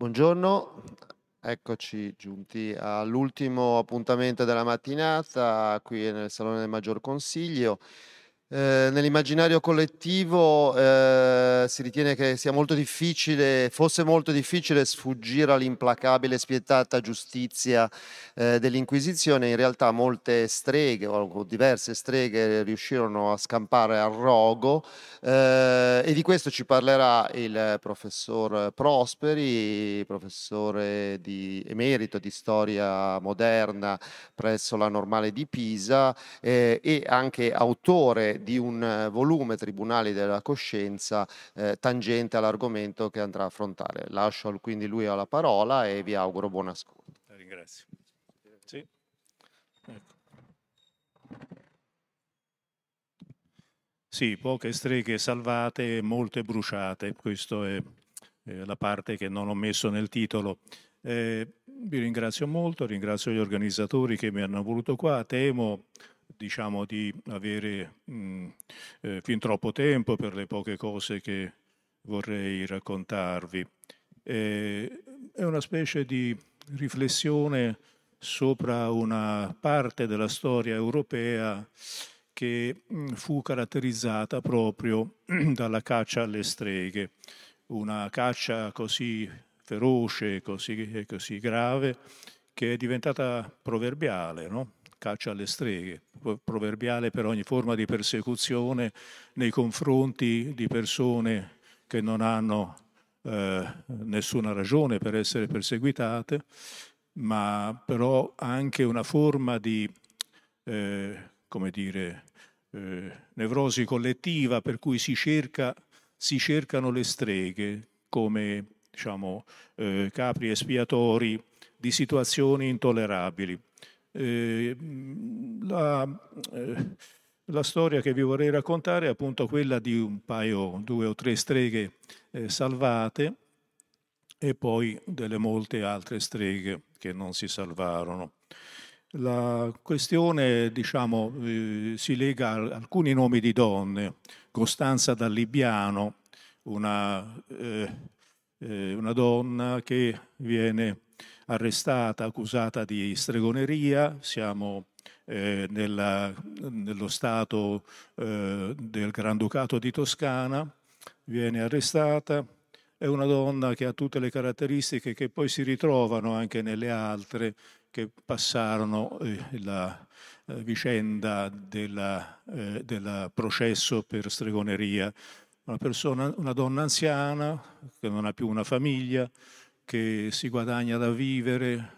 Buongiorno, eccoci giunti all'ultimo appuntamento della mattinata qui nel Salone del Maggior Consiglio. Eh, nell'immaginario collettivo eh, si ritiene che sia molto difficile, fosse molto difficile sfuggire all'implacabile e spietata giustizia eh, dell'Inquisizione. In realtà molte streghe o diverse streghe riuscirono a scampare al rogo eh, e di questo ci parlerà il professor Prosperi, professore di emerito di storia moderna presso la Normale di Pisa eh, e anche autore di un eh, volume Tribunali della Coscienza eh, tangente all'argomento che andrà a affrontare. Lascio quindi lui alla parola e vi auguro buon ascolto. Ringrazio. Sì. Ecco. Sì, poche streghe salvate, molte bruciate. Questa è, è, la parte che non ho messo nel titolo. Eh, vi ringrazio molto, ringrazio gli organizzatori che mi hanno voluto qua. Temo diciamo, di avere mh, eh, fin troppo tempo per le poche cose che vorrei raccontarvi. Eh, è una specie di riflessione sopra una parte della storia europea che fu caratterizzata proprio dalla caccia alle streghe, una caccia così feroce, così, così grave, che è diventata proverbiale, no? Caccia alle streghe, proverbiale per ogni forma di persecuzione nei confronti di persone che non hanno eh, nessuna ragione per essere perseguitate, ma però anche una forma di, eh, come dire, eh, nevrosi collettiva per cui si, cerca, si cercano le streghe come diciamo, eh, capri espiatori di situazioni intollerabili. Eh, la, eh, la, storia che vi vorrei raccontare è appunto quella di un paio, due o tre streghe eh, salvate e poi delle molte altre streghe che non si salvarono. La questione, diciamo, eh, si lega a alcuni nomi di donne. Costanza da Libbiano, una, eh, eh, una donna che viene arrestata, accusata di stregoneria, siamo eh, nella, nello Stato eh, del Granducato di Toscana, viene arrestata, è una donna che ha tutte le caratteristiche che poi si ritrovano anche nelle altre che passarono eh, la eh, vicenda del eh, processo per stregoneria. Una, persona, una donna anziana che non ha più una famiglia, che si guadagna da vivere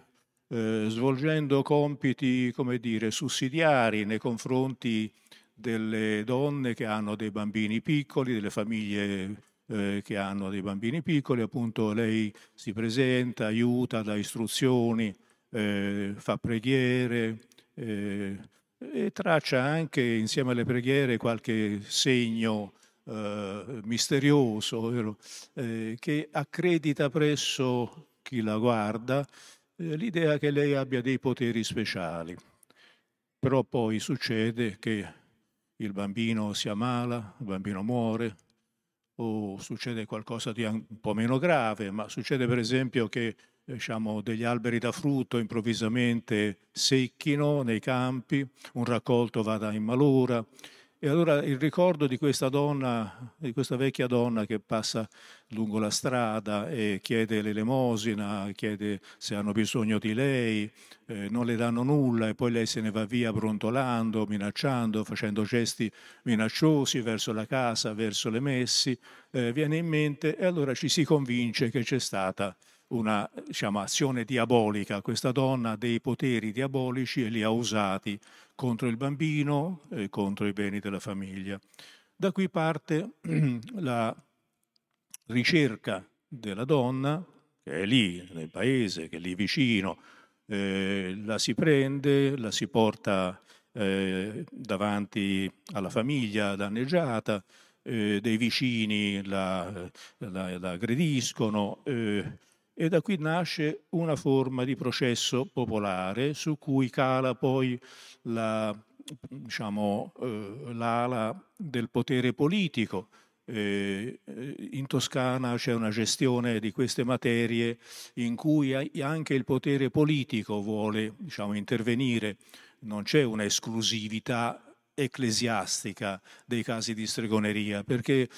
eh, svolgendo compiti, come dire, sussidiari nei confronti delle donne che hanno dei bambini piccoli, delle famiglie eh, che hanno dei bambini piccoli, appunto lei si presenta, aiuta, dà istruzioni, eh, fa preghiere eh, e traccia anche insieme alle preghiere qualche segno eh, misterioso eh, che accredita presso chi la guarda eh, l'idea che lei abbia dei poteri speciali. Però poi succede che il bambino si ammala, il bambino muore, o succede qualcosa di un po' meno grave, ma succede per esempio che diciamo, degli alberi da frutto improvvisamente secchino nei campi, un raccolto vada in malora, e allora il ricordo di questa donna, di questa vecchia donna che passa lungo la strada e chiede l'elemosina, chiede se hanno bisogno di lei, eh, non le danno nulla e poi lei se ne va via brontolando, minacciando, facendo gesti minacciosi verso la casa, verso le messi, eh, viene in mente e allora ci si convince che c'è stata una diciamo, azione diabolica, questa donna ha dei poteri diabolici e li ha usati contro il bambino e contro i beni della famiglia. Da qui parte la ricerca della donna, che è lì nel paese, che è lì vicino, eh, la si prende, la si porta eh, davanti alla famiglia danneggiata, eh, dei vicini la, la, la aggrediscono eh, e da qui nasce una forma di processo popolare su cui cala poi la, diciamo, eh, l'ala del potere politico. Eh, in Toscana c'è una gestione di queste materie in cui anche il potere politico vuole diciamo, intervenire, non c'è un'esclusività ecclesiastica dei casi di stregoneria, perché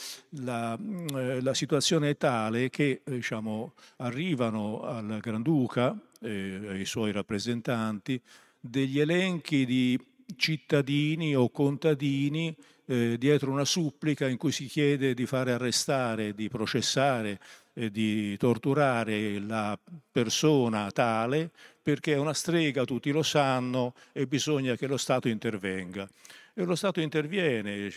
la, eh, la situazione è tale che diciamo, arrivano al Granduca e ai suoi rappresentanti degli elenchi di cittadini o contadini eh, dietro una supplica in cui si chiede di fare arrestare, di processare e di torturare la persona tale perché è una strega, tutti lo sanno e bisogna che lo Stato intervenga. E lo Stato interviene,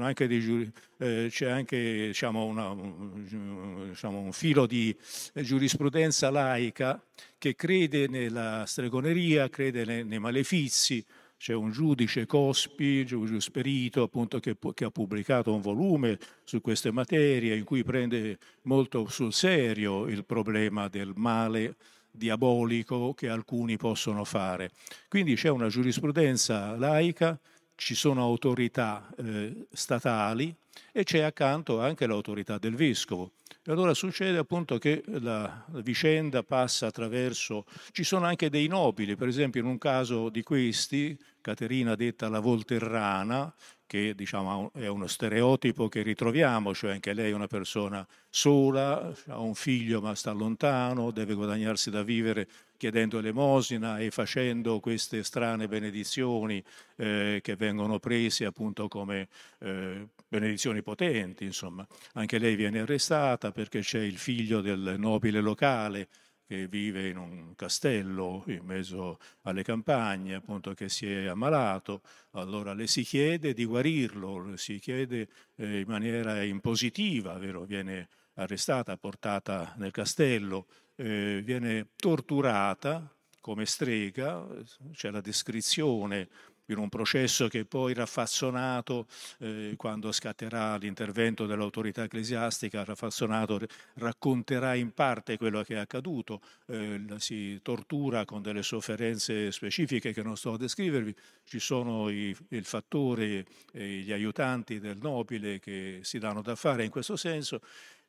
anche dei, eh, c'è anche diciamo, una, un, diciamo, un filo di giurisprudenza laica che crede nella stregoneria, crede nei, nei malefizi, c'è un giudice Cospi, Giulio Sperito, appunto, che, che, ha pubblicato un volume su queste materie in cui prende molto sul serio il problema del male diabolico che alcuni possono fare. Quindi c'è una giurisprudenza laica ci sono autorità eh, statali e c'è accanto anche l'autorità del vescovo. E allora succede appunto che la, vicenda passa attraverso... Ci sono anche dei nobili, per esempio in un caso di questi, Caterina detta la Volterrana, che diciamo, è uno stereotipo che ritroviamo, cioè anche lei è una persona sola, ha un figlio ma sta lontano, deve guadagnarsi da vivere chiedendo elemosina e facendo queste strane benedizioni eh, che vengono prese appunto come eh, benedizioni potenti, insomma. Anche lei viene arrestata perché c'è il figlio del nobile locale che vive in un castello in mezzo alle campagne, appunto che si è ammalato, allora le si chiede di guarirlo, si chiede eh, in maniera impositiva, vero? viene arrestata, portata nel castello, eh, viene torturata come strega, c'è la descrizione in un processo che poi raffazzonato, eh, quando scatterà l'intervento dell'autorità ecclesiastica, raffazzonato racconterà in parte quello che è accaduto, eh, si tortura con delle sofferenze specifiche che non sto a descrivervi, ci sono i, il fattore e gli aiutanti del nobile che si danno da fare in questo senso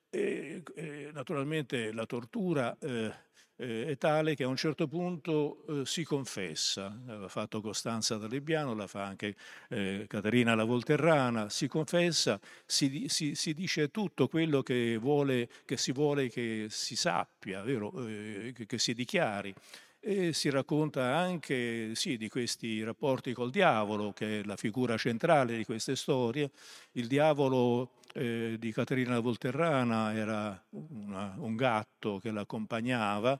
e, e naturalmente la tortura eh, eh, è tale che a un certo punto eh, si confessa, l'ha fatto Costanza Dalibbiano, la fa anche eh, Caterina la Volterrana, si confessa, si, si, si, dice tutto quello che, vuole, che si vuole che si sappia, eh, che, che si dichiari. E si racconta anche sì, di questi rapporti col diavolo, che è la figura centrale di queste storie. Il diavolo eh, di Caterina Volterrana era una, un gatto che l'accompagnava.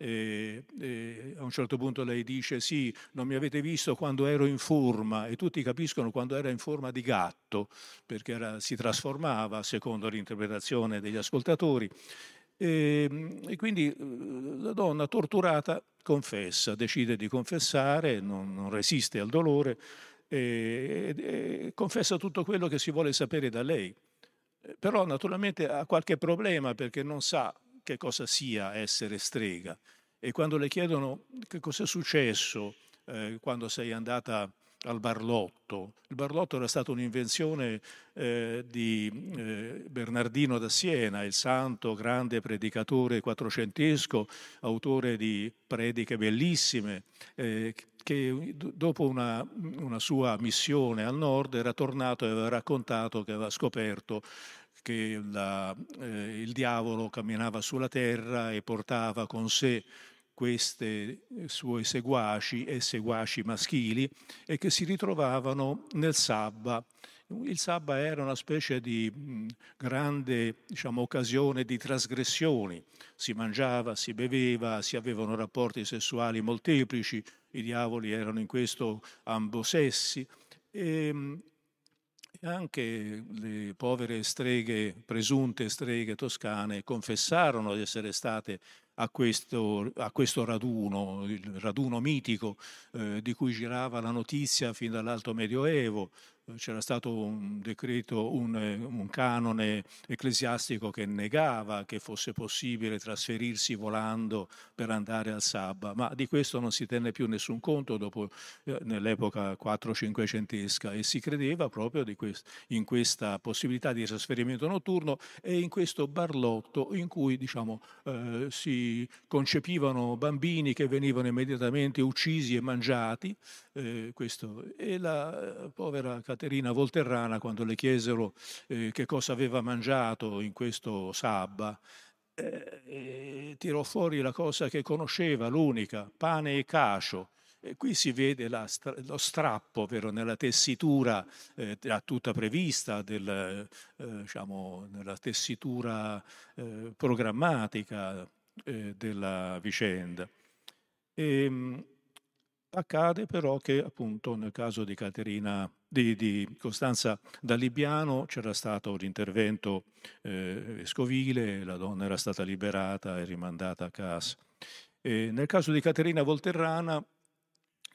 E, e a un certo punto lei dice sì, non mi avete visto quando ero in forma e tutti capiscono quando era in forma di gatto perché era, si trasformava secondo l'interpretazione degli ascoltatori e, e, quindi la donna torturata confessa, decide di confessare, non, non resiste al dolore e, e, confessa tutto quello che si vuole sapere da lei. Eh, però naturalmente ha qualche problema perché non sa che cosa sia essere strega e quando le chiedono che cosa è successo eh, quando sei andata al Barlotto. Il Barlotto era stata un'invenzione eh, di eh, Bernardino da Siena, il santo grande predicatore quattrocentesco, autore di prediche bellissime, eh, che dopo una, una, sua missione al nord era tornato e aveva raccontato che aveva scoperto che la, eh, il diavolo camminava sulla terra e portava con sé queste sue seguaci e seguaci maschili e che si ritrovavano nel sabba. Il sabba era una specie di grande diciamo, occasione di trasgressioni, si mangiava, si beveva, si avevano rapporti sessuali molteplici, i diavoli erano in questo ambosessi e anche le povere streghe, presunte streghe toscane, confessarono di essere state a questo, a questo raduno, il raduno mitico eh, di cui girava la notizia fin dall'alto medioevo, c'era stato un decreto, un, un, canone ecclesiastico che negava che fosse possibile trasferirsi volando per andare al Sabba, ma di questo non si tenne più nessun conto dopo, eh, nell'epoca 4-500esca e si credeva proprio quest, in questa possibilità di trasferimento notturno e in questo barlotto in cui diciamo, eh, si concepivano bambini che venivano immediatamente uccisi e mangiati, eh, questo, e la eh, povera Caterina Volterrana, quando le chiesero eh, che cosa aveva mangiato in questo sabba, eh, tirò fuori la cosa che conosceva, l'unica, pane e cacio. E qui si vede la, lo strappo vero, nella tessitura eh, tutta prevista, del, eh, diciamo, nella tessitura eh, programmatica eh, della vicenda. E, ehm, Accade però che appunto nel caso di Caterina di, di Costanza da Libiano c'era stato l'intervento eh, vescovile, la donna era stata liberata e rimandata a casa. E nel caso di Caterina Volterrana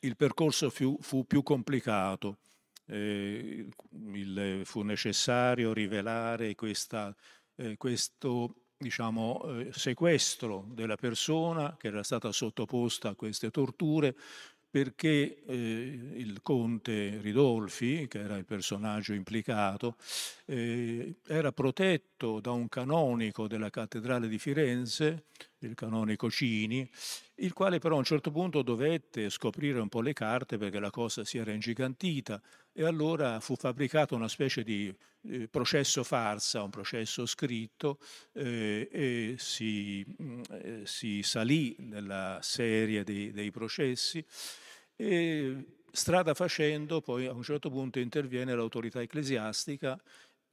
il percorso fu, fu più complicato. Eh, il, fu necessario rivelare questa, eh, questo diciamo, eh, sequestro della persona che era stata sottoposta a queste torture perché eh, il conte Ridolfi, che era il personaggio implicato, eh, era protetto da un canonico della cattedrale di Firenze, il canonico Cini, il quale però a un certo punto dovette scoprire un po' le carte perché la cosa si era ingigantita e allora fu fabbricato una specie di eh, processo farsa, un processo scritto eh, e si, mh, eh, si, salì nella serie dei, dei processi e strada facendo, poi a un certo punto interviene l'autorità ecclesiastica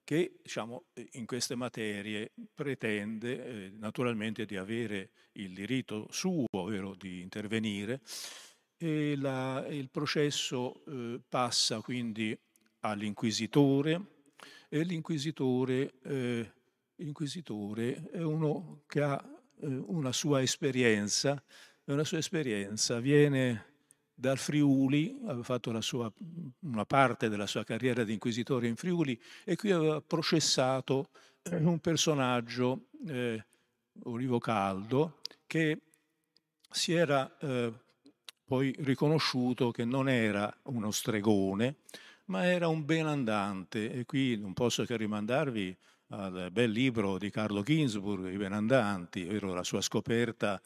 che diciamo, in queste materie pretende eh, naturalmente di avere il diritto suo ovvero di intervenire e la, il processo eh, passa quindi all'inquisitore e l'inquisitore, eh, l'inquisitore è uno che ha eh, una sua esperienza, una sua esperienza viene dal Friuli, aveva fatto sua, una parte della sua carriera di inquisitore in Friuli e qui aveva processato eh, un personaggio, eh, Olivo Caldo, che si era eh, poi riconosciuto che non era uno stregone, ma era un benandante e qui non posso che rimandarvi al bel libro di Carlo Ginsburg, I benandanti, ovvero la sua scoperta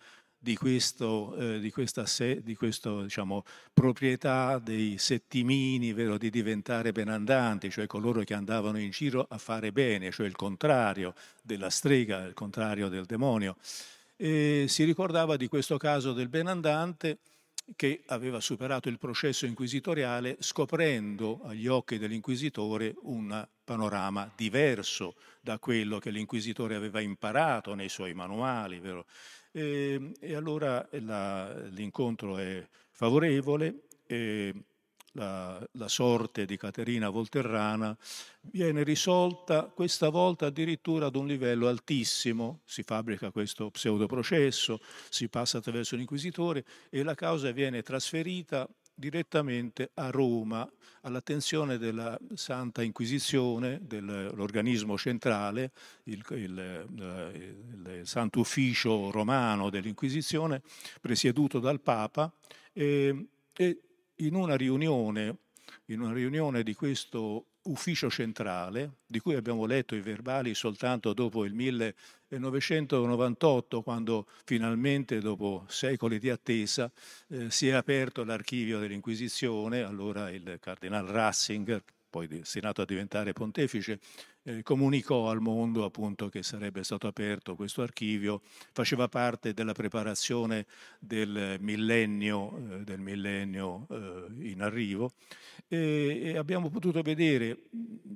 di, questo, eh, di questa se, di questo, diciamo, proprietà dei settimini, vero, di diventare benandanti, cioè coloro che andavano in giro a fare bene, cioè il contrario della strega, il contrario del demonio. E si ricordava di questo caso del benandante che aveva superato il processo inquisitoriale scoprendo agli occhi dell'inquisitore un panorama diverso da quello che l'inquisitore aveva imparato nei suoi manuali. E, ehm, e allora la, l'incontro è favorevole e la, la, sorte di Caterina Volterrana viene risolta questa volta addirittura ad un livello altissimo, si fabbrica questo pseudoprocesso, si passa attraverso l'inquisitore e la causa viene trasferita direttamente a Roma all'attenzione della Santa Inquisizione, dell'organismo centrale, il, il, il, il Santo Ufficio romano dell'Inquisizione, presieduto dal Papa, e, e in una riunione, in una riunione di questo ufficio centrale, di cui abbiamo letto i verbali soltanto dopo il 1998, quando finalmente, dopo secoli di attesa, eh, si è aperto l'archivio dell'Inquisizione, allora il cardinal Ratzinger, poi destinato a diventare pontefice, eh, comunicò al mondo appunto che sarebbe stato aperto questo archivio, faceva parte della preparazione del millennio, eh, del millennio eh, in arrivo. E, e, abbiamo potuto vedere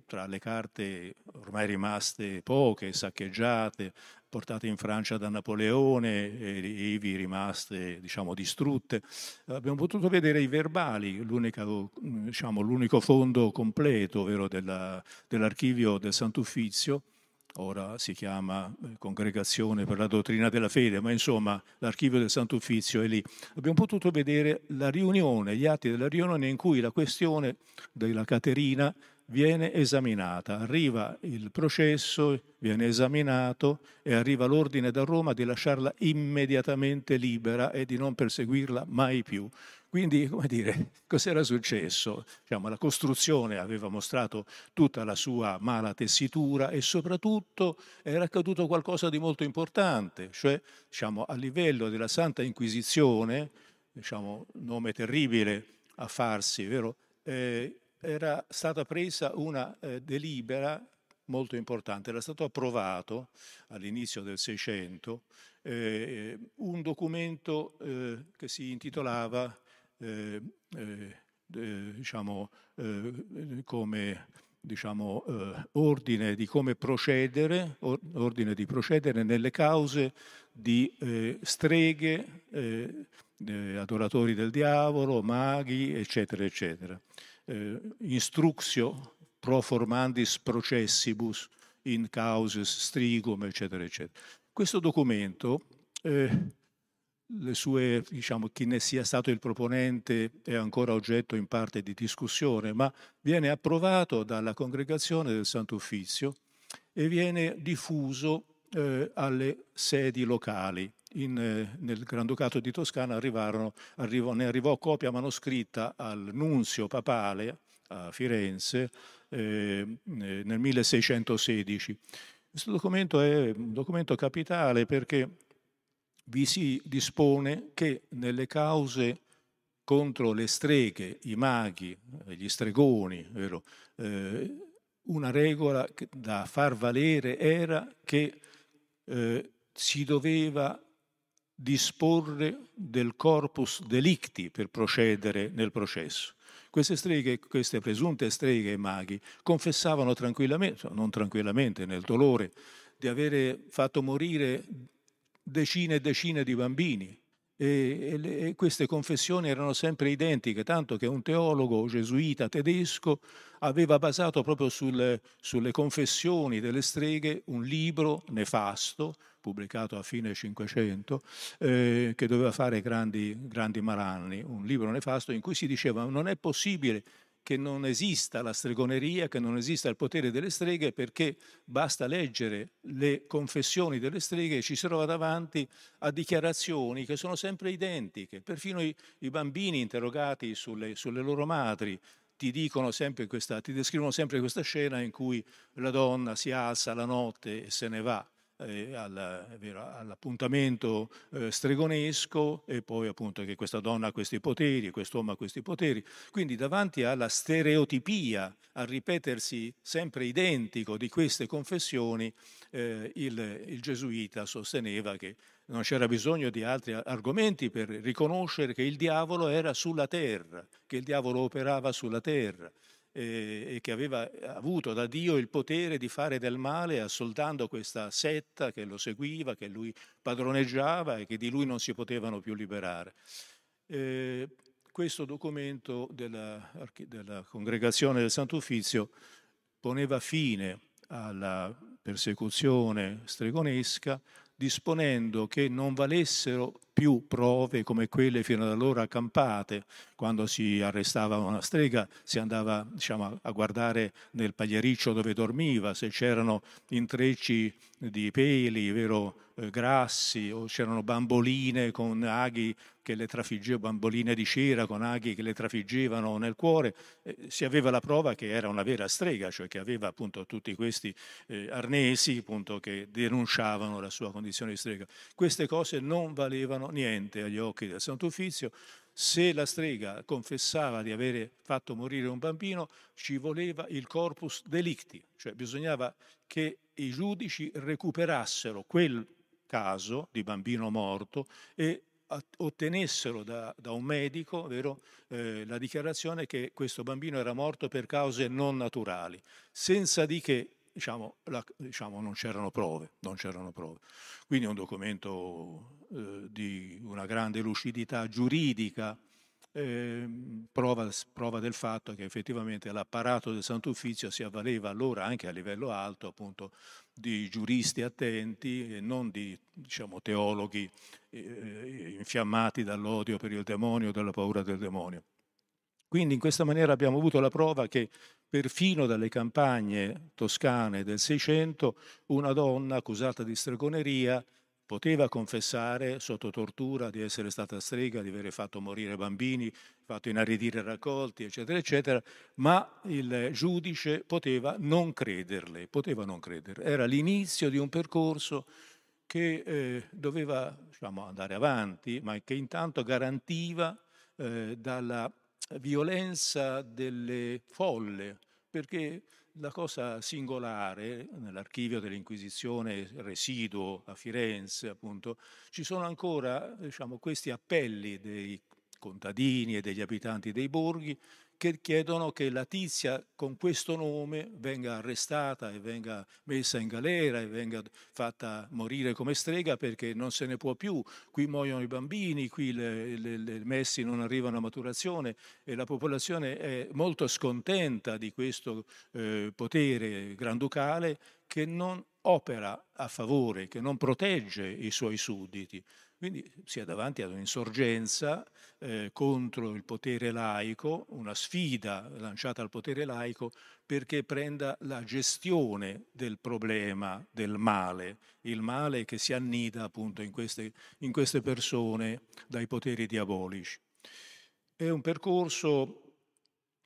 tra le carte ormai rimaste poche, saccheggiate, portate in Francia da Napoleone e ivi rimaste diciamo, distrutte. Abbiamo potuto vedere i verbali, diciamo, l'unico fondo completo della, dell'archivio del Sant'Uffizio, ora si chiama eh, Congregazione per la dottrina della fede, ma insomma l'archivio del Santo Uffizio è lì. Abbiamo potuto vedere la riunione, gli atti della riunione in cui la questione della Caterina viene esaminata. Arriva il processo, viene esaminato e arriva l'ordine da Roma di lasciarla immediatamente libera e di non perseguirla mai più. Quindi, come dire, cos'era successo? Diciamo, la costruzione aveva mostrato tutta la sua mala tessitura e soprattutto era accaduto qualcosa di molto importante, cioè diciamo, a livello della Santa Inquisizione, diciamo, nome terribile a farsi, vero? Eh, era stata presa una eh, delibera molto importante, era stato approvato all'inizio del Seicento eh, un documento eh, che si intitolava eh, eh, diciamo, eh, come diciamo, ordine di come procedere, ordine di procedere nelle cause di streghe, adoratori del diavolo, maghi, eccetera, eccetera. Instructio pro formandis processibus in causes strigum, eccetera, eccetera. Questo documento eh, le sue, diciamo, chi ne sia stato il proponente è ancora oggetto in parte di discussione, ma viene approvato dalla congregazione del Santo Uffizio e viene diffuso eh, alle sedi locali. In, eh, nel Granducato di Toscana arrivò, ne arrivò copia manoscritta al nunzio papale a Firenze eh, nel 1616. Questo documento è un documento capitale perché vi si dispone che nelle cause contro le streghe, i maghi, gli stregoni, vero, eh, una regola da far valere era che eh, si doveva disporre del corpus delicti per procedere nel processo. Queste streghe, queste presunte streghe e maghi, confessavano tranquillamente, non tranquillamente, nel dolore, di avere fatto morire decine e decine di bambini. E, e, e, queste confessioni erano sempre identiche, tanto che un teologo gesuita tedesco aveva basato proprio sulle, sulle confessioni delle streghe un libro nefasto, pubblicato a fine Cinquecento, eh, che doveva fare grandi, grandi malanni, un libro nefasto in cui si diceva non è possibile che non esista la stregoneria, che non esista il potere delle streghe, perché basta leggere le confessioni delle streghe e ci si trova davanti a dichiarazioni che sono sempre identiche. Perfino i, i bambini interrogati sulle, sulle loro madri ti, questa, ti descrivono sempre questa scena in cui la donna si alza la notte e se ne va eh, all'appuntamento eh, stregonesco e poi appunto che questa donna ha questi poteri, quest'uomo ha questi poteri. Quindi davanti alla stereotipia, al ripetersi sempre identico di queste confessioni, eh, il, il gesuita sosteneva che non c'era bisogno di altri argomenti per riconoscere che il diavolo era sulla terra, che il diavolo operava sulla terra e che aveva avuto da Dio il potere di fare del male assoltando questa setta che lo seguiva, che lui padroneggiava e che di lui non si potevano più liberare. Eh, questo documento della, della congregazione del Santo Uffizio poneva fine alla persecuzione stregonesca disponendo che non valessero più prove come quelle fino ad allora accampate. Quando si arrestava una strega si andava diciamo, a guardare nel pagliericcio dove dormiva, se c'erano intrecci di peli, vero, eh, grassi, o c'erano bamboline con aghi che le trafiggevano, bamboline di cera con aghi che le trafiggevano nel cuore, eh, si aveva la prova che era una vera strega, cioè che aveva appunto tutti questi eh, arnesi appunto, che denunciavano la sua condizione di strega. Queste cose non valevano niente agli occhi del Santo Uffizio. Se la strega confessava di avere fatto morire un bambino, ci voleva il corpus delicti, cioè bisognava che i giudici recuperassero quel caso di bambino morto e ottenessero da, da un medico vero, eh, la dichiarazione che questo bambino era morto per cause non naturali, senza di che diciamo, la, diciamo, non, c'erano prove, non c'erano prove. Quindi è un documento eh, di una grande lucidità giuridica, eh, prova, prova, del fatto che effettivamente l'apparato del Santo Uffizio si avvaleva allora anche a livello alto appunto di giuristi attenti e non di diciamo, teologhi eh, infiammati dall'odio per il demonio, dalla paura del demonio. Quindi in questa maniera abbiamo avuto la prova che perfino dalle campagne toscane del Seicento una donna accusata di stregoneria poteva confessare sotto tortura di essere stata strega, di aver fatto morire bambini, fatto inaridire raccolti, eccetera, eccetera, ma il giudice poteva non crederle, poteva non crederle. Era l'inizio di un percorso che eh, doveva diciamo, andare avanti, ma che intanto garantiva eh, dalla violenza delle folle, perché la cosa singolare nell'archivio dell'Inquisizione residuo a Firenze, appunto, ci sono ancora diciamo, questi appelli dei contadini e degli abitanti dei borghi che chiedono che la tizia con questo nome venga arrestata e venga messa in galera e venga fatta morire come strega perché non se ne può più. Qui muoiono i bambini, qui le messi non arrivano a maturazione e la popolazione è molto scontenta di questo eh, potere granducale che non opera a favore, che non protegge i suoi sudditi. Quindi si è davanti ad un'insorgenza eh, contro il potere laico, una sfida lanciata al potere laico perché prenda la gestione del problema del male, il male che si annida appunto in queste, in queste persone dai poteri diabolici. È un percorso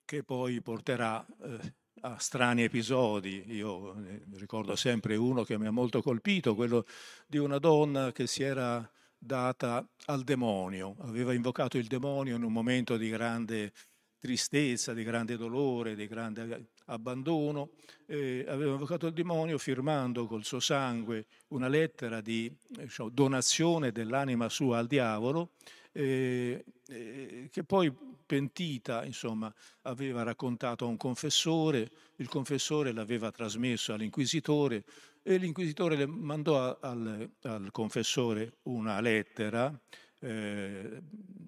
che poi porterà eh, a strani episodi. Io ricordo sempre uno che mi ha molto colpito, quello di una donna che si era data al demonio, aveva invocato il demonio in un momento di grande tristezza, di grande dolore, di grande abbandono, eh, aveva invocato il demonio firmando col suo sangue una lettera di diciamo, donazione dell'anima sua al diavolo, eh, eh, che poi pentita, insomma, aveva raccontato a un confessore, il confessore l'aveva trasmesso all'inquisitore, e l'inquisitore le mandò al, al confessore una lettera eh,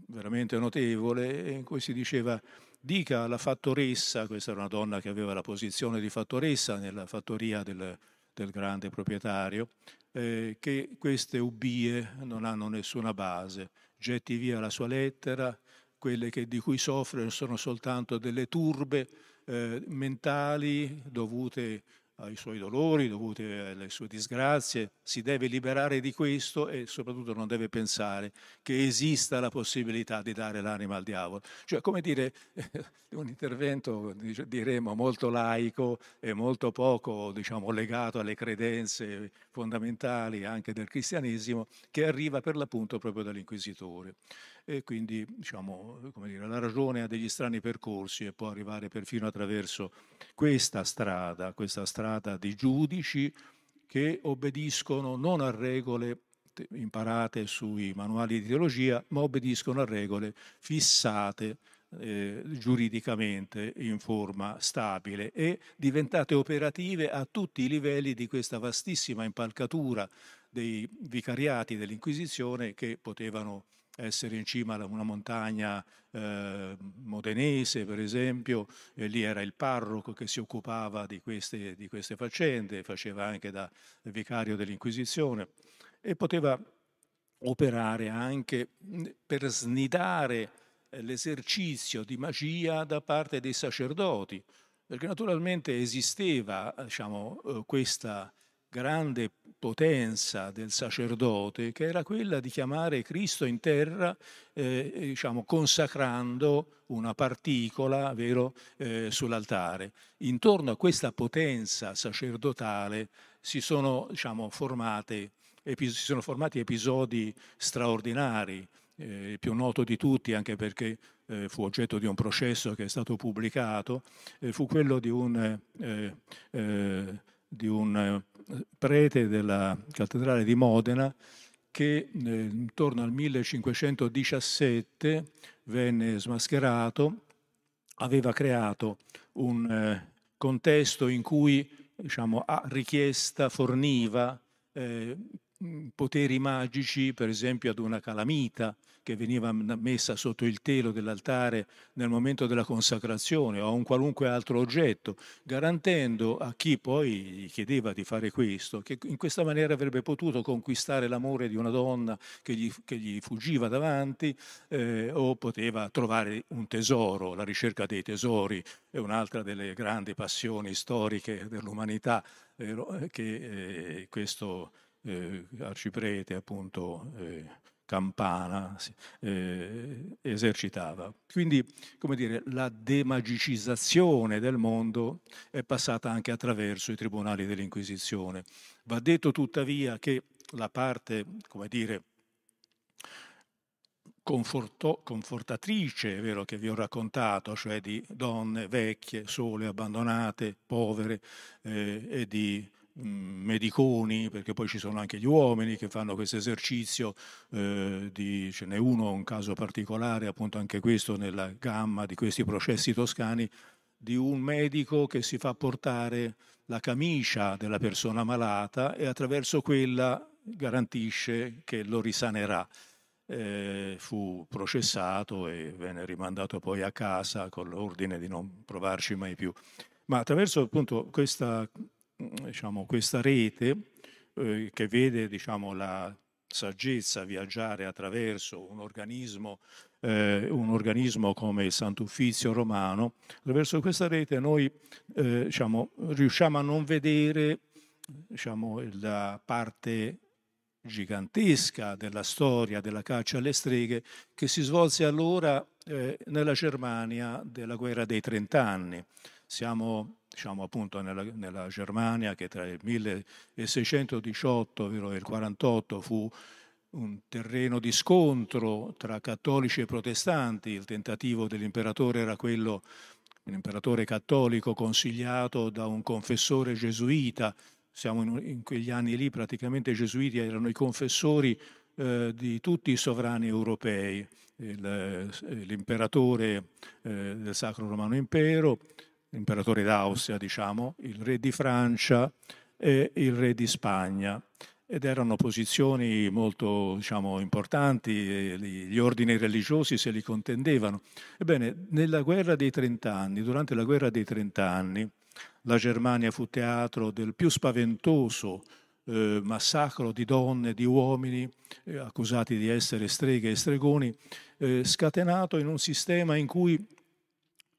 veramente notevole in cui si diceva dica alla fattoressa, questa era una donna che aveva la posizione di fattoressa nella fattoria del, del grande proprietario, eh, che queste ubbie non hanno nessuna base, getti via la sua lettera, quelle che, di cui soffre sono soltanto delle turbe eh, mentali dovute ai suoi dolori, dovuti alle sue disgrazie, si deve liberare di questo e soprattutto non deve pensare che esista la possibilità di dare l'anima al diavolo. Cioè, come dire, un intervento, diremo, molto laico e molto poco, diciamo, legato alle credenze fondamentali anche del cristianesimo, che arriva per l'appunto proprio dall'inquisitore e quindi diciamo, dire, la ragione ha degli strani percorsi e può arrivare perfino attraverso questa strada, questa strada di giudici che obbediscono non a regole imparate sui manuali di teologia, ma obbediscono a regole fissate eh, giuridicamente in forma stabile e diventate operative a tutti i livelli di questa vastissima impalcatura dei vicariati dell'Inquisizione che potevano essere in cima a una montagna eh, modenese, per esempio, e lì era il parroco che si occupava di queste, di queste faccende, faceva anche da vicario dell'Inquisizione e poteva operare anche per snidare l'esercizio di magia da parte dei sacerdoti, perché naturalmente esisteva diciamo, eh, questa grande potenza del sacerdote, che era quella di chiamare Cristo in terra, eh, diciamo, consacrando una particola vero, eh, sull'altare. Intorno a questa potenza sacerdotale si sono, diciamo, formate, epi- si sono formati episodi straordinari. Eh, il più noto di tutti, anche perché eh, fu oggetto di un processo che è stato pubblicato, eh, fu quello di un eh, eh, di un eh, prete della cattedrale di Modena che eh, intorno al 1517 venne smascherato, aveva creato un eh, contesto in cui diciamo, a richiesta forniva eh, poteri magici, per esempio ad una calamita che veniva messa sotto il telo dell'altare nel momento della consacrazione o a un qualunque altro oggetto, garantendo a chi poi gli chiedeva di fare questo, che in questa maniera avrebbe potuto conquistare l'amore di una donna che gli, che gli fuggiva davanti eh, o poteva trovare un tesoro, la ricerca dei tesori è un'altra delle grandi passioni storiche dell'umanità eh, che eh, questo eh, arciprete appunto eh, campana eh, esercitava. Quindi, come dire, la demagicizzazione del mondo è passata anche attraverso i tribunali dell'Inquisizione. Va detto tuttavia che la parte, come dire, confortatrice, è vero, che vi ho raccontato, cioè di donne vecchie, sole, abbandonate, povere eh, e di mediconi, perché poi ci sono anche gli uomini che fanno questo esercizio, eh, di, ce n'è uno, un caso particolare, appunto anche questo nella gamma di questi processi toscani, di un medico che si fa portare la camicia della persona malata e attraverso quella garantisce che lo risanerà. Eh, fu processato e venne rimandato poi a casa con l'ordine di non provarci mai più. Ma attraverso appunto questa diciamo, questa rete eh, che vede diciamo, la saggezza viaggiare attraverso un organismo, eh, un organismo come il Sant'Uffizio romano, attraverso questa rete noi eh, diciamo, riusciamo a non vedere diciamo, la parte gigantesca della storia della caccia alle streghe che si svolse allora eh, nella Germania della guerra dei trent'anni. Siamo diciamo appunto nella, nella, Germania che tra il 1618 e il 1948 fu un terreno di scontro tra cattolici e protestanti, il tentativo dell'imperatore era quello, un imperatore cattolico consigliato da un confessore gesuita, siamo in, in quegli anni lì praticamente i gesuiti erano i confessori eh, di tutti i sovrani europei, eh, l'imperatore eh, del Sacro Romano Impero, l'imperatore d'Austria, diciamo, il re di Francia e il re di Spagna. Ed erano posizioni molto diciamo, importanti, gli ordini religiosi se li contendevano. Ebbene, nella guerra dei trent'anni, durante la guerra dei trent'anni, la Germania fu teatro del più spaventoso eh, massacro di donne e di uomini eh, accusati di essere streghe e stregoni, eh, scatenato in un sistema in cui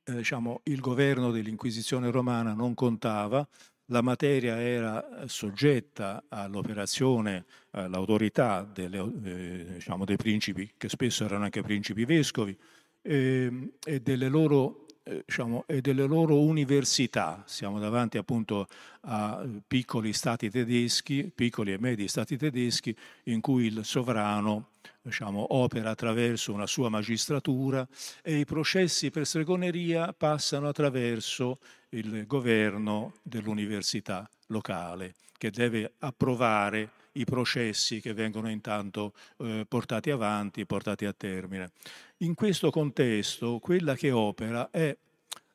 eh, diciamo, il governo dell'Inquisizione romana non contava, la materia era eh, soggetta all'operazione, all'autorità delle, eh, diciamo, dei principi, che spesso erano anche principi vescovi, eh, e, delle loro, eh, diciamo, e delle loro università. Siamo davanti appunto a piccoli stati tedeschi, piccoli e medi stati tedeschi, in cui il sovrano diciamo, opera attraverso una sua magistratura e i processi per stregoneria passano attraverso il governo dell'università locale che deve approvare i processi che vengono intanto eh, portati avanti, portati a termine. In questo contesto quella che opera è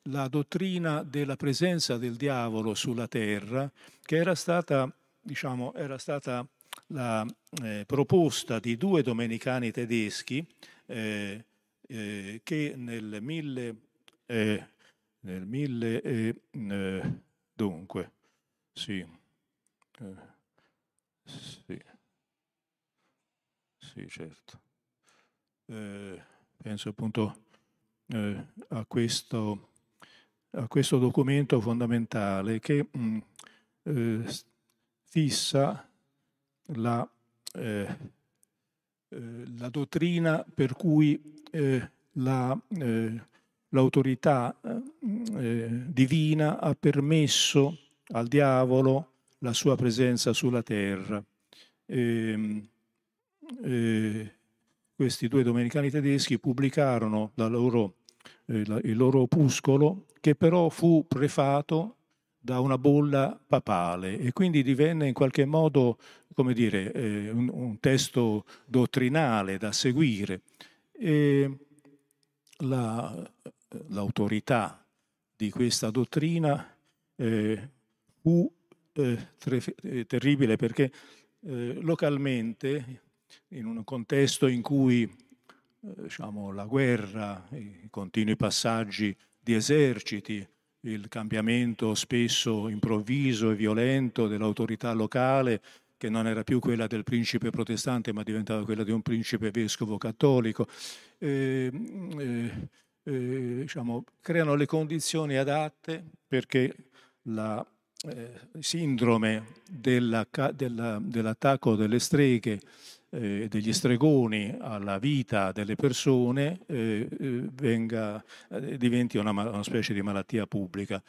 la dottrina della presenza del diavolo sulla terra che era stata, diciamo, era stata la eh, proposta di due domenicani tedeschi eh, eh, che nel mille, eh, nel mille eh, dunque, sì, eh, sì, sì, certo. penso appunto a questo, a questo documento fondamentale che mh, fissa la, eh, eh, la dottrina per cui eh, la, eh, l'autorità eh, divina ha permesso al diavolo la sua presenza sulla terra. E, ehm, eh, questi due domenicani tedeschi pubblicarono loro, il loro opuscolo che però fu prefato da una bolla papale e quindi divenne in qualche modo come dire, eh, un, un, testo dottrinale da seguire. E la, l'autorità di questa dottrina eh, fu eh, eh, terribile perché eh, localmente, in un contesto in cui eh, diciamo, la guerra, i continui passaggi di eserciti, il cambiamento spesso improvviso e violento dell'autorità locale, che non era più quella del principe protestante, ma diventava quella di un principe vescovo cattolico, eh, eh, eh, diciamo, creano le condizioni adatte perché la sindrome della, della, dell'attacco delle streghe eh, degli stregoni alla vita delle persone eh, eh venga, eh, diventi una, una, specie di malattia pubblica.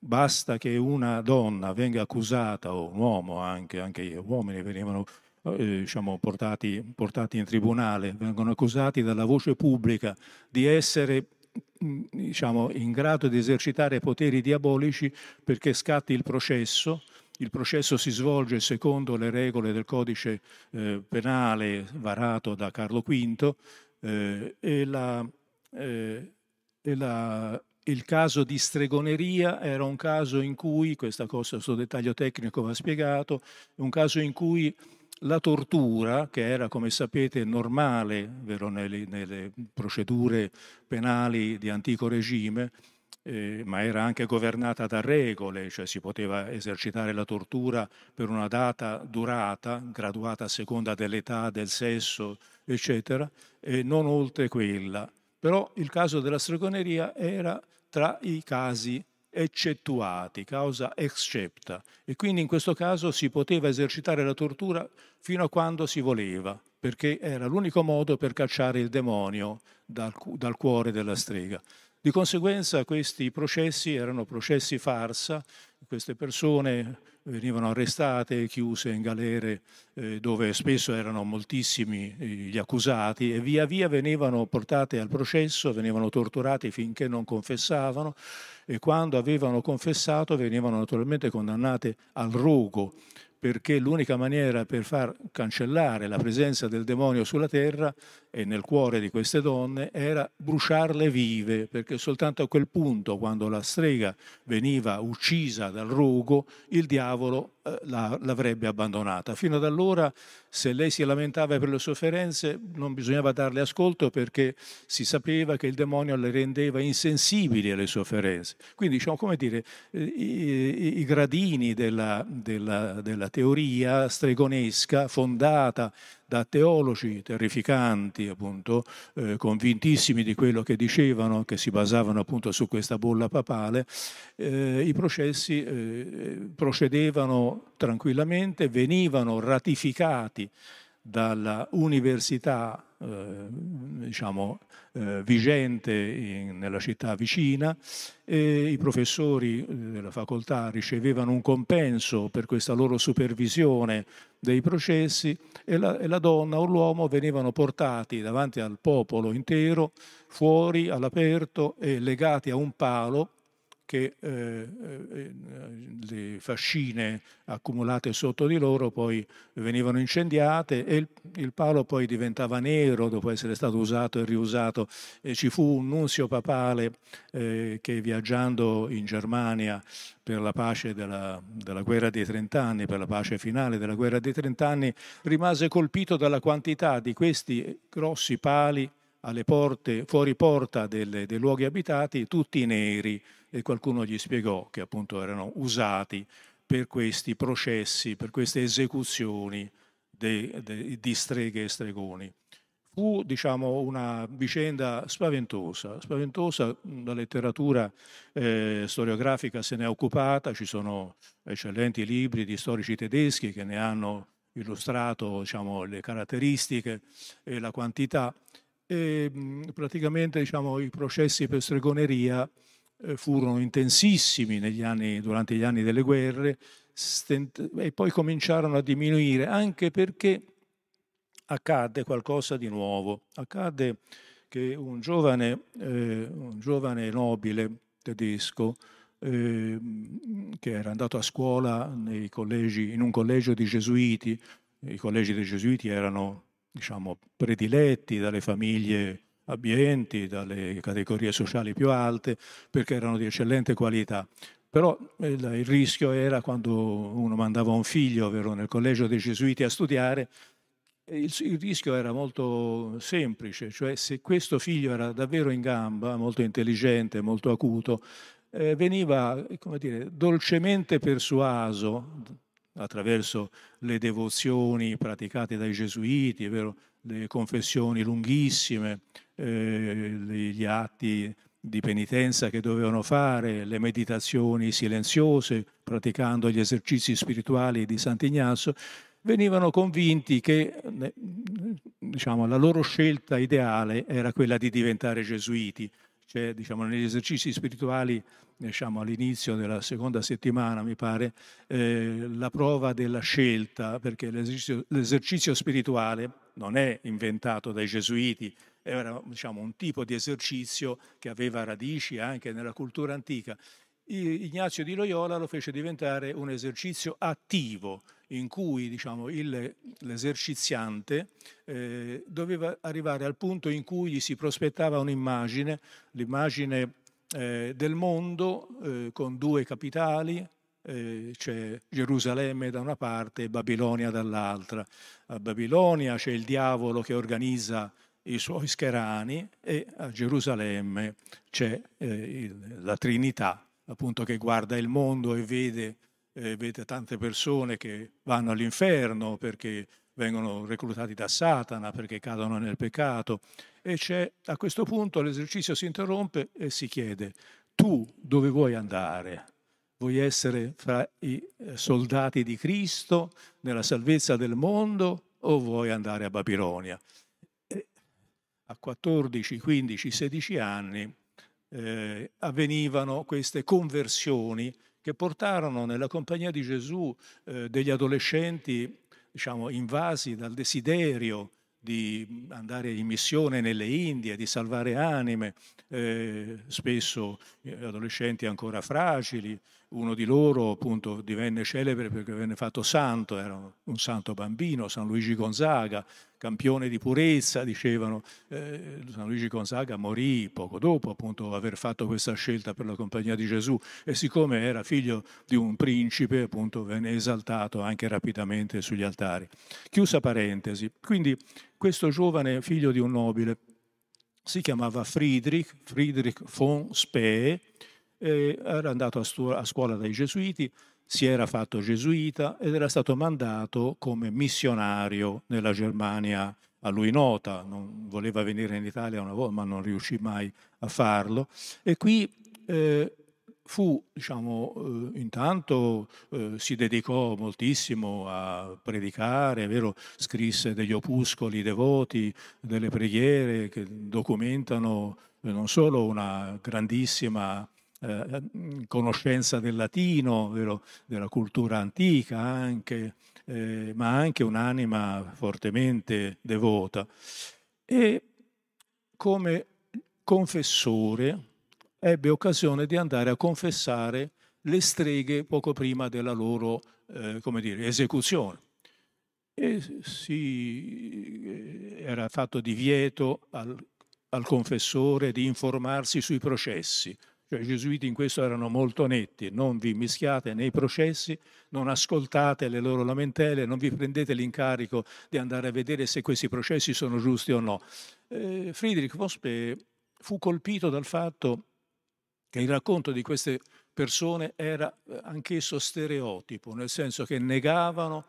Basta che una donna venga accusata, o un uomo anche, anche gli uomini venivano eh, diciamo, portati, portati in tribunale, vengono accusati dalla voce pubblica di essere diciamo, in grado di esercitare poteri diabolici perché scatti il processo, il processo si svolge secondo le regole del codice eh, penale varato da Carlo V eh, e, la, eh, e la, il caso di stregoneria era un caso in cui, questa cosa, questo dettaglio tecnico va spiegato, un caso in cui la tortura, che era come sapete normale vero, nelle, nelle procedure penali di antico regime, eh, ma era anche governata da regole, cioè si poteva esercitare la tortura per una data durata, graduata a seconda dell'età, del sesso, eccetera, e non oltre quella. Però il caso della stregoneria era tra i casi eccettuati, causa excepta, e quindi in questo caso si poteva esercitare la tortura fino a quando si voleva, perché era l'unico modo per cacciare il demonio dal, dal cuore della strega. Di conseguenza questi processi erano processi farsa, queste persone venivano arrestate chiuse in galere eh, dove spesso erano moltissimi eh, gli accusati e via via venivano portate al processo, venivano torturati finché non confessavano e quando avevano confessato venivano naturalmente condannate al rogo perché l'unica maniera per far cancellare la presenza del demonio sulla terra e nel cuore di queste donne era bruciarle vive, perché soltanto a quel punto, quando la strega veniva uccisa dal rogo, il diavolo eh, l'avrebbe abbandonata. Fino ad allora, se lei si lamentava per le sofferenze, non bisognava darle ascolto perché si sapeva che il demonio le rendeva insensibili alle sofferenze. Quindi, diciamo, come dire, eh, i, i gradini della, della, della teoria stregonesca fondata da teologi terrificanti, appunto, eh, convintissimi di quello che dicevano, che si basavano appunto su questa bolla papale, eh, i processi eh, procedevano tranquillamente, venivano ratificati dalla università diciamo, eh, vigente in, nella città vicina e i professori eh, della facoltà ricevevano un compenso per questa loro supervisione dei processi e la, e la donna o l'uomo venivano portati davanti al popolo intero, fuori all'aperto e legati a un palo che eh, eh, le fascine accumulate sotto di loro poi venivano incendiate e il, il, palo poi diventava nero dopo essere stato usato e riusato. E ci fu un nunzio papale eh, che viaggiando in Germania per la pace della, della, guerra dei trent'anni, per la pace finale della guerra dei trent'anni, rimase colpito dalla quantità di questi grossi pali alle porte, fuori porta delle, dei luoghi abitati, tutti neri, e qualcuno gli spiegò che appunto erano usati per questi processi, per queste esecuzioni de, de, di streghe e stregoni. Fu diciamo, una vicenda spaventosa, spaventosa, la letteratura eh, storiografica se ne è occupata, ci sono eccellenti libri di storici tedeschi che ne hanno illustrato diciamo, le caratteristiche e la quantità. E, praticamente diciamo, i processi per stregoneria eh, furono intensissimi anni, durante gli anni delle guerre e poi cominciarono a diminuire anche perché accadde qualcosa di nuovo. Accadde che un giovane, eh, un giovane nobile tedesco eh, che era andato a scuola collegi, in un collegio di gesuiti, i collegi dei gesuiti erano diciamo, prediletti dalle famiglie abbienti, dalle categorie sociali più alte, perché erano di eccellente qualità. Però il, il, rischio era quando uno mandava un figlio, ovvero nel collegio dei Gesuiti, a studiare, il, il, rischio era molto semplice, cioè se questo figlio era davvero in gamba, molto intelligente, molto acuto, eh, veniva dire, dolcemente persuaso attraverso le devozioni praticate dai gesuiti, vero? le confessioni lunghissime, eh, gli atti di penitenza che dovevano fare, le meditazioni silenziose, praticando gli esercizi spirituali di Sant'Ignazio, venivano convinti che diciamo, la loro scelta ideale era quella di diventare gesuiti. Cioè, diciamo, negli esercizi spirituali, diciamo, all'inizio della seconda settimana, mi pare, eh, la prova della scelta, perché l'esercizio, l'esercizio spirituale non è inventato dai gesuiti, era diciamo, un tipo di esercizio che aveva radici anche nella cultura antica. Ignazio di Loyola lo fece diventare un esercizio attivo in cui diciamo, il, l'eserciziante eh, doveva arrivare al punto in cui gli si prospettava un'immagine, l'immagine eh, del mondo eh, con due capitali, eh, c'è Gerusalemme da una parte e Babilonia dall'altra. A Babilonia c'è il diavolo che organizza i suoi scherani e a Gerusalemme c'è eh, il, la Trinità, appunto che guarda il mondo e vede, eh, vede tante persone che vanno all'inferno perché vengono reclutati da Satana, perché cadono nel peccato. E c'è, a questo punto l'esercizio si interrompe e si chiede, tu dove vuoi andare? Vuoi essere fra i eh, soldati di Cristo nella salvezza del mondo o vuoi andare a Babilonia? E a 14, 15, 16 anni eh, avvenivano queste conversioni che portarono nella compagnia di Gesù eh, degli adolescenti diciamo, invasi dal desiderio di andare in missione nelle Indie, di salvare anime, eh, spesso adolescenti ancora fragili. Uno di loro appunto divenne celebre perché venne fatto santo, era un santo bambino, San Luigi Gonzaga, campione di purezza, dicevano. Eh, San Luigi Gonzaga morì poco dopo appunto aver fatto questa scelta per la compagnia di Gesù e siccome era figlio di un principe appunto venne esaltato anche rapidamente sugli altari. Chiusa parentesi. Quindi questo giovane figlio di un nobile si chiamava Friedrich, Friedrich von Spee, era andato a, stu- a scuola dai gesuiti, si era fatto gesuita ed era stato mandato come missionario nella Germania a lui nota, non voleva venire in Italia una volta ma non riuscì mai a farlo e qui eh, fu, diciamo, eh, intanto eh, si dedicò moltissimo a predicare, vero? scrisse degli opuscoli devoti, delle preghiere che documentano eh, non solo una grandissima eh, conoscenza del latino, vero? della cultura antica anche, eh, ma anche un'anima fortemente devota. E come confessore, ebbe occasione di andare a confessare le streghe poco prima della loro eh, dire, esecuzione. E si eh, era fatto divieto al, al confessore di informarsi sui processi. Cioè, I gesuiti in questo erano molto netti, non vi mischiate nei processi, non ascoltate le loro lamentele, non vi prendete l'incarico di andare a vedere se questi processi sono giusti o no. Eh, Friedrich Vospe fu colpito dal fatto che il racconto di queste persone era eh, anch'esso stereotipo, nel senso che negavano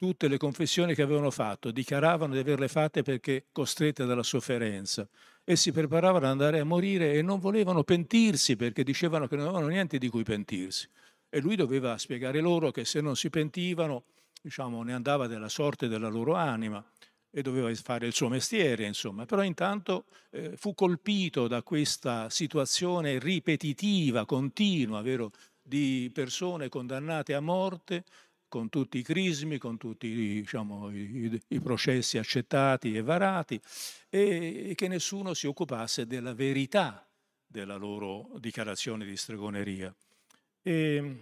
tutte le confessioni che avevano fatto, dichiaravano di averle fatte perché costrette dalla sofferenza e si preparavano ad andare a morire e non volevano pentirsi perché dicevano che non avevano niente di cui pentirsi. E lui doveva spiegare loro che se non si pentivano, diciamo, ne andava della sorte della loro anima e doveva fare il suo mestiere, insomma. Però intanto eh, fu colpito da questa situazione ripetitiva, continua, vero, di persone condannate a morte con tutti i crismi, con tutti diciamo, i, i, processi accettati e varati, e, che nessuno si occupasse della verità della loro dichiarazione di stregoneria. E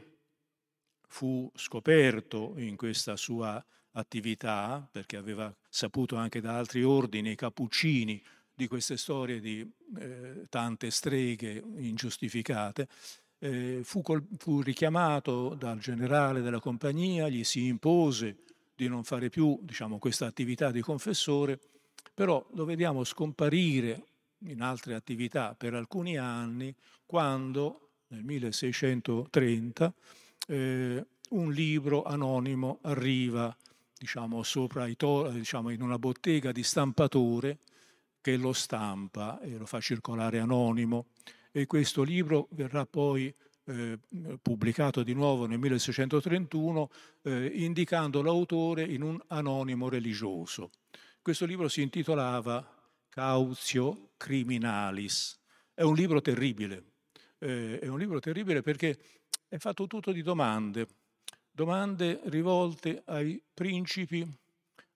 fu scoperto in questa sua attività, perché aveva saputo anche da altri ordini cappuccini di queste storie di eh, tante streghe ingiustificate, eh, fu, col, fu richiamato dal generale della compagnia, gli si impose di non fare più diciamo, questa attività di confessore, però lo vediamo scomparire in altre attività per alcuni anni quando nel 1630 eh, un libro anonimo arriva diciamo, to- diciamo, in una bottega di stampatore che lo stampa e lo fa circolare anonimo e questo libro verrà poi eh, pubblicato di nuovo nel 1631 eh, indicando l'autore in un anonimo religioso. Questo libro si intitolava Cautio Criminalis. È un libro terribile, eh, è un libro terribile perché è fatto tutto di domande, domande rivolte ai principi,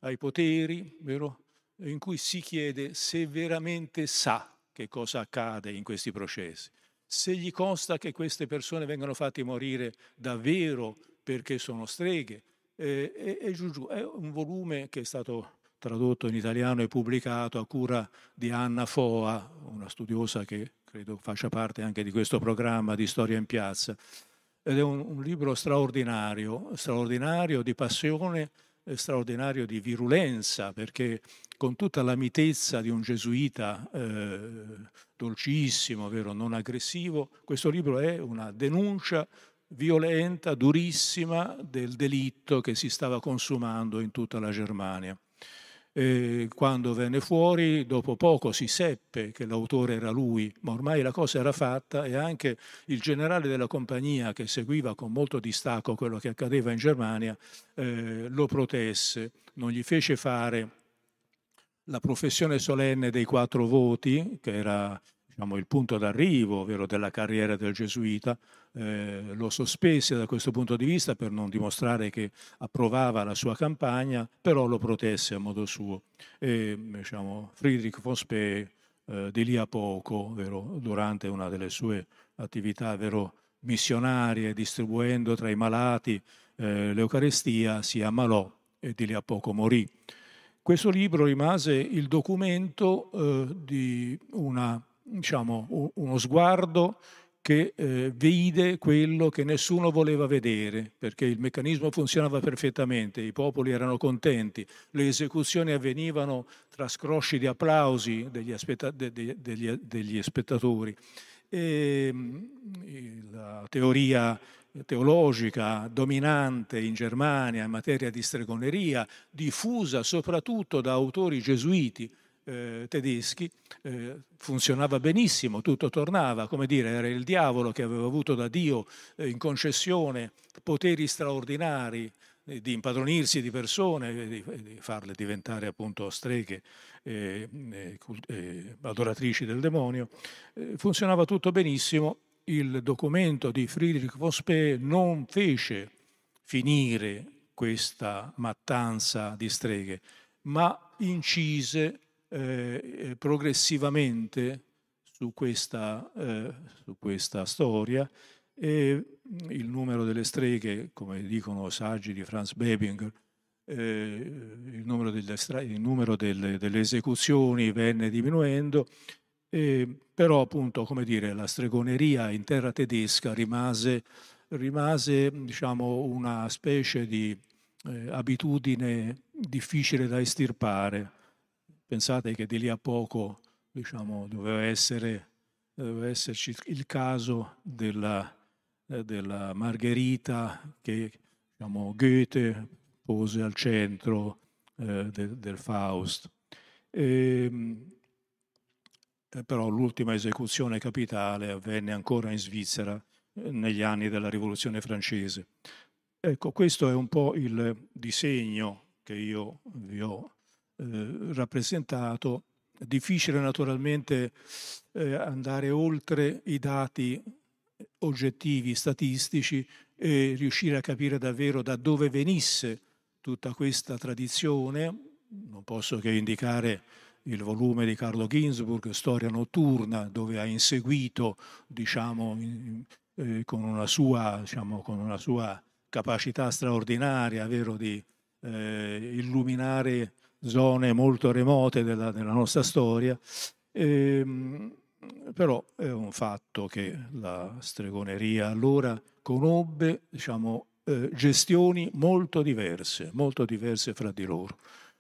ai poteri, vero? in cui si chiede se veramente sa che cosa accade in questi processi, se gli consta che queste persone vengano fatte morire davvero perché sono streghe. Eh, e, e giù, giù. È un volume che è stato tradotto in italiano e pubblicato a cura di Anna Foa, una studiosa che credo faccia parte anche di questo programma di Storia in Piazza. Ed è un, un libro straordinario, straordinario di passione, straordinario di virulenza, perché con tutta la mitezza di un gesuita eh, dolcissimo, vero, non aggressivo, questo libro è una denuncia violenta, durissima del delitto che si stava consumando in tutta la Germania. E quando venne fuori, dopo poco si seppe che l'autore era lui, ma ormai la cosa era fatta e anche il generale della compagnia che seguiva con molto distacco quello che accadeva in Germania eh, lo protesse, non gli fece fare la professione solenne dei quattro voti, che era diciamo, il punto d'arrivo ovvero della carriera del gesuita, eh, lo sospese da questo punto di vista per non dimostrare che approvava la sua campagna, però lo protesse a modo suo. E diciamo, Friedrich von Spee eh, di lì a poco, ovvero, durante una delle sue attività vero, missionarie, distribuendo tra i malati eh, l'Eucarestia, si ammalò e di lì a poco morì. Questo libro rimase il documento eh, di una, diciamo, uno sguardo che eh, vide quello che nessuno voleva vedere, perché il meccanismo funzionava perfettamente, i popoli erano contenti, le esecuzioni avvenivano tra scrosci di applausi degli, aspetta- de- de- degli, degli spettatori. E, mm, la teoria teologica dominante in Germania in materia di stregoneria, diffusa soprattutto da autori gesuiti eh, tedeschi, eh, funzionava benissimo, tutto tornava, come dire, era il diavolo che aveva avuto da Dio eh, in concessione poteri straordinari eh, di impadronirsi di persone, di, di farle diventare appunto streghe eh, eh, adoratrici del demonio, funzionava tutto benissimo. Il documento di Friedrich von Spee non fece finire questa mattanza di streghe, ma incise eh, progressivamente su questa, eh, su questa storia e il numero delle streghe, come dicono saggi di Franz Bebinger, eh, il numero, delle, il numero delle, delle, esecuzioni venne diminuendo e, però appunto, come dire, la stregoneria in terra tedesca rimase, rimase diciamo, una specie di eh, abitudine difficile da estirpare. Pensate che di lì a poco diciamo, doveva, essere, doveva esserci il caso della, eh, della Margherita che diciamo, Goethe pose al centro eh, de, del Faust. E, ehm, eh, però l'ultima esecuzione capitale avvenne ancora in Svizzera eh, negli anni della Rivoluzione francese. Ecco, questo è un po' il disegno che io vi ho eh, rappresentato. Difficile naturalmente eh, andare oltre i dati oggettivi, statistici e riuscire a capire davvero da dove venisse tutta questa tradizione. Non posso che indicare il volume di Carlo Ginzburg, Storia notturna, dove ha inseguito, diciamo, eh, con, una sua, diciamo, con, una sua, capacità straordinaria, vero, di eh, illuminare zone molto remote della, della nostra storia. Ehm, però è un fatto che la stregoneria allora conobbe diciamo, eh, gestioni molto diverse, molto diverse fra di loro.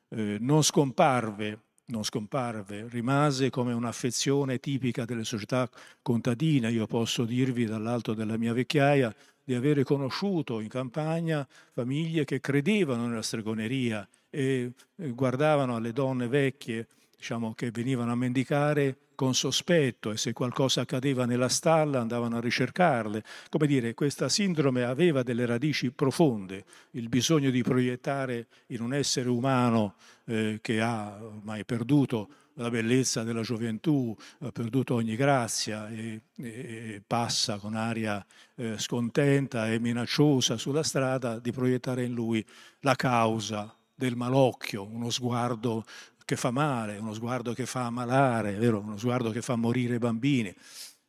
Eh, non scomparve non scomparve, rimase come un'affezione tipica delle società contadine. Io posso dirvi dall'alto della mia vecchiaia di avere conosciuto in campagna famiglie che credevano nella stregoneria e guardavano alle donne vecchie diciamo, che venivano a mendicare con sospetto e se qualcosa accadeva nella stalla andavano a ricercarle. Come dire, questa sindrome aveva delle radici profonde, il bisogno di proiettare in un essere umano eh, che ha ormai perduto la bellezza della gioventù, ha perduto ogni grazia e, e passa con aria eh, scontenta e minacciosa sulla strada, di proiettare in lui la causa del malocchio, uno sguardo che fa male, uno sguardo che fa ammalare, vero? uno sguardo che fa morire i bambini.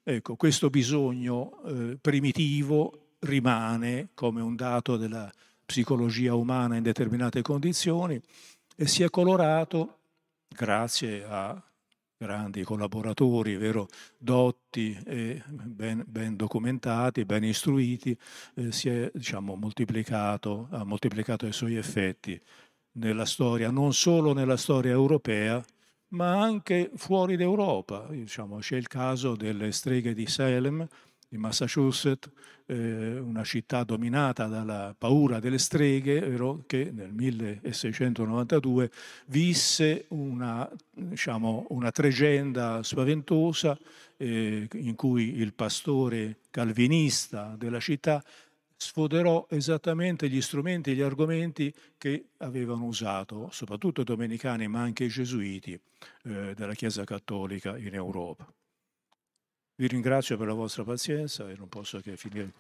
Ecco, questo bisogno eh, primitivo rimane come un dato della psicologia umana in determinate condizioni e si è colorato grazie a grandi collaboratori, vero, dotti e ben, ben documentati, ben istruiti, eh, si è diciamo, moltiplicato, ha moltiplicato i suoi effetti nella storia, non solo nella storia europea, ma anche fuori d'Europa. Diciamo, c'è il caso delle streghe di Salem, in Massachusetts, eh, una città dominata dalla paura delle streghe, vero, che nel 1692 visse una, diciamo, una tregenda spaventosa eh, in cui il pastore calvinista della città sfoderò esattamente gli strumenti e gli argomenti che avevano usato soprattutto i domenicani ma anche i gesuiti eh, della Chiesa Cattolica in Europa. Vi ringrazio per la vostra pazienza e non posso che finire